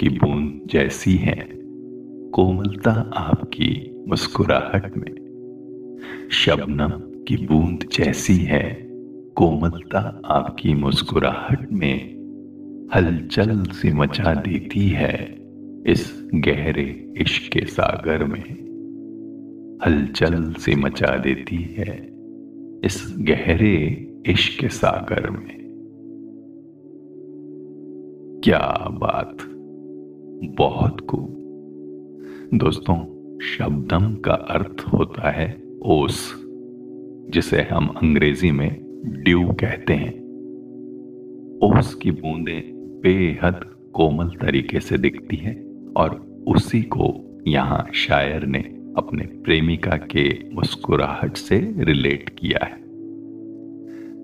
की बूंद जैसी है। कोमलता आपकी मुस्कुराहट में। शबनम की बूंद जैसी है। कोमलता आपकी मुस्कुराहट में हलचल से मचा देती है इस गहरे इश्क के सागर में। हलचल से मचा देती है इस गहरे इश्क के सागर में। क्या बात बहुत खूब दोस्तों, शब्दम का अर्थ होता है ओस, जिसे हम अंग्रेज़ी में ड्यू कहते हैं। ओस की बूंदें बेहद कोमल तरीके से दिखती है और उसी को यहाँ शायर ने अपने प्रेमिका के मुस्कुराहट से रिलेट किया है।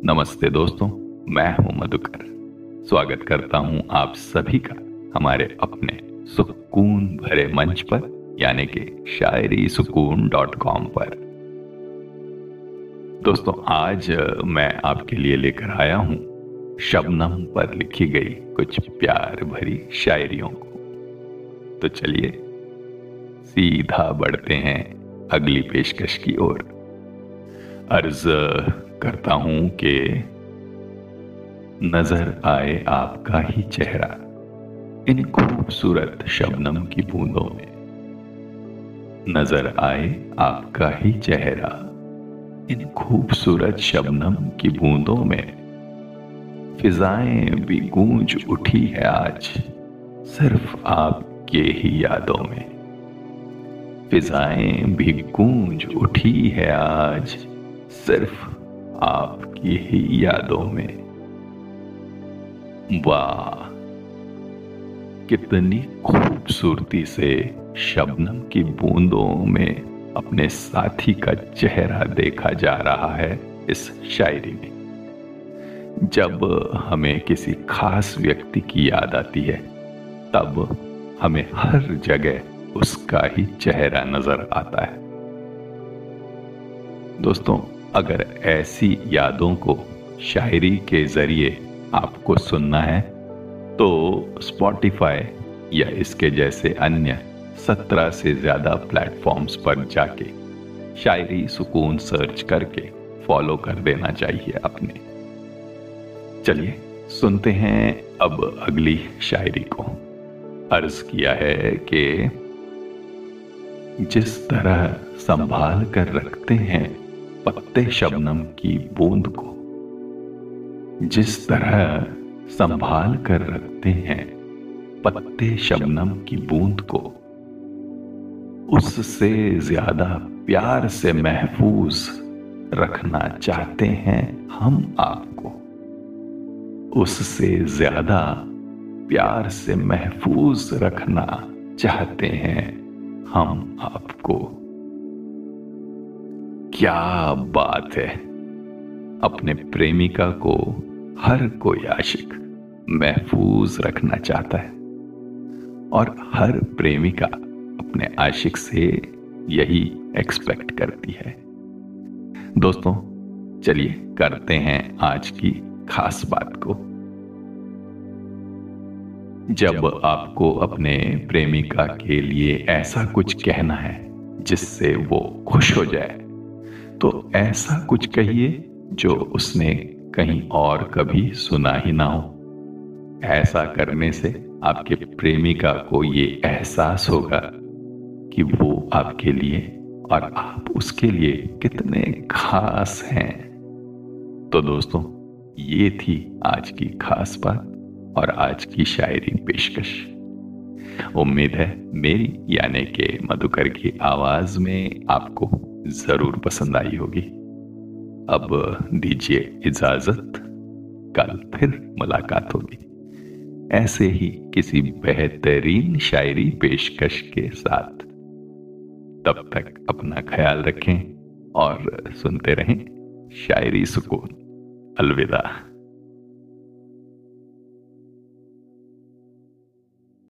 नमस्ते दोस्तों, मैं हूँ मधुकर। स्वागत करता हूँ आप सभी का हमारे अपने सुकून भरे मंच पर, यानी कि शायरी सुकून डॉट कॉम पर। दोस्तों, आज मैं आपके लिए लेकर आया हूँ शबनम पर लिखी गई कुछ प्यार भरी शायरियों को। तो चलिए, सीधा बढ़ते हैं अगली पेशकश की ओर। अर्ज़ करता हूँ कि नज़र आए आपका ही चेहरा। इन खूबसूरत शबनम की बूंदों में। नज़र आए आपका ही चेहरा। इन खूबसूरत शबनम की बूंदों में। फिजाएँ भी गूंज उठी है आज, सिर्फ़ आपके ही यादों में। फिजाएँ भी गूंज उठी है आज, सिर्फ़ आपकी ही यादों में। वाह! कितनी खूबसूरती से शबनम की बूंदों में अपने साथी का चेहरा देखा जा रहा है इस शायरी में। जब हमें किसी खास व्यक्ति की याद आती है, तब हमें हर जगह उसका ही चेहरा नज़र आता है। दोस्तों, अगर ऐसी यादों को शायरी के ज़रिए आपको सुनना है तो स्पॉटिफाई या इसके जैसे अन्य सत्रह से ज़्यादा प्लेटफॉर्म्स पर जाके शायरी सुकून सर्च करके फॉलो कर देना चाहिए अपने। चलिए, सुनते हैं अब अगली शायरी को। अर्ज़ किया है कि जिस तरह संभाल कर रखते हैं पत्ते शबनम की बूंद को, जिस तरह संभाल कर रखते हैं। पत्ते शबनम की बूंद को। उससे ज़्यादा प्यार से महफूज रखना चाहते हैं हम आपको। उससे ज़्यादा प्यार से महफूज रखना चाहते हैं हम आपको। क्या बात है। अपने प्रेमिका को हर कोई आशिक महफूज रखना चाहता है। और हर प्रेमिका अपने आशिक से यही एक्सपेक्ट करती है। दोस्तों, चलिए करते हैं आज की खास बात को। जब आपको अपने प्रेमिका के लिए ऐसा कुछ कहना है जिससे वो खुश हो जाए तो ऐसा कुछ कहिए जो उसने कहीं और कभी सुना ही ना हो। ऐसा करने से आपके प्रेमिका को ये एहसास होगा कि वो आपके लिए और आप उसके लिए कितने खास हैं। तो दोस्तों, ये थी आज की खास बात और आज की शायरी पेशकश। उम्मीद है मेरी यानी के मधुकर की आवाज़ में आपको ज़रूर पसंद आई होगी। अब दीजिए इजाज़त। कल फिर मुलाकात होगी। ऐसे ही किसी बेहतरीन शायरी पेशकश के साथ। तब तक अपना ख्याल रखें और सुनते रहें शायरी सुकून। अलविदा।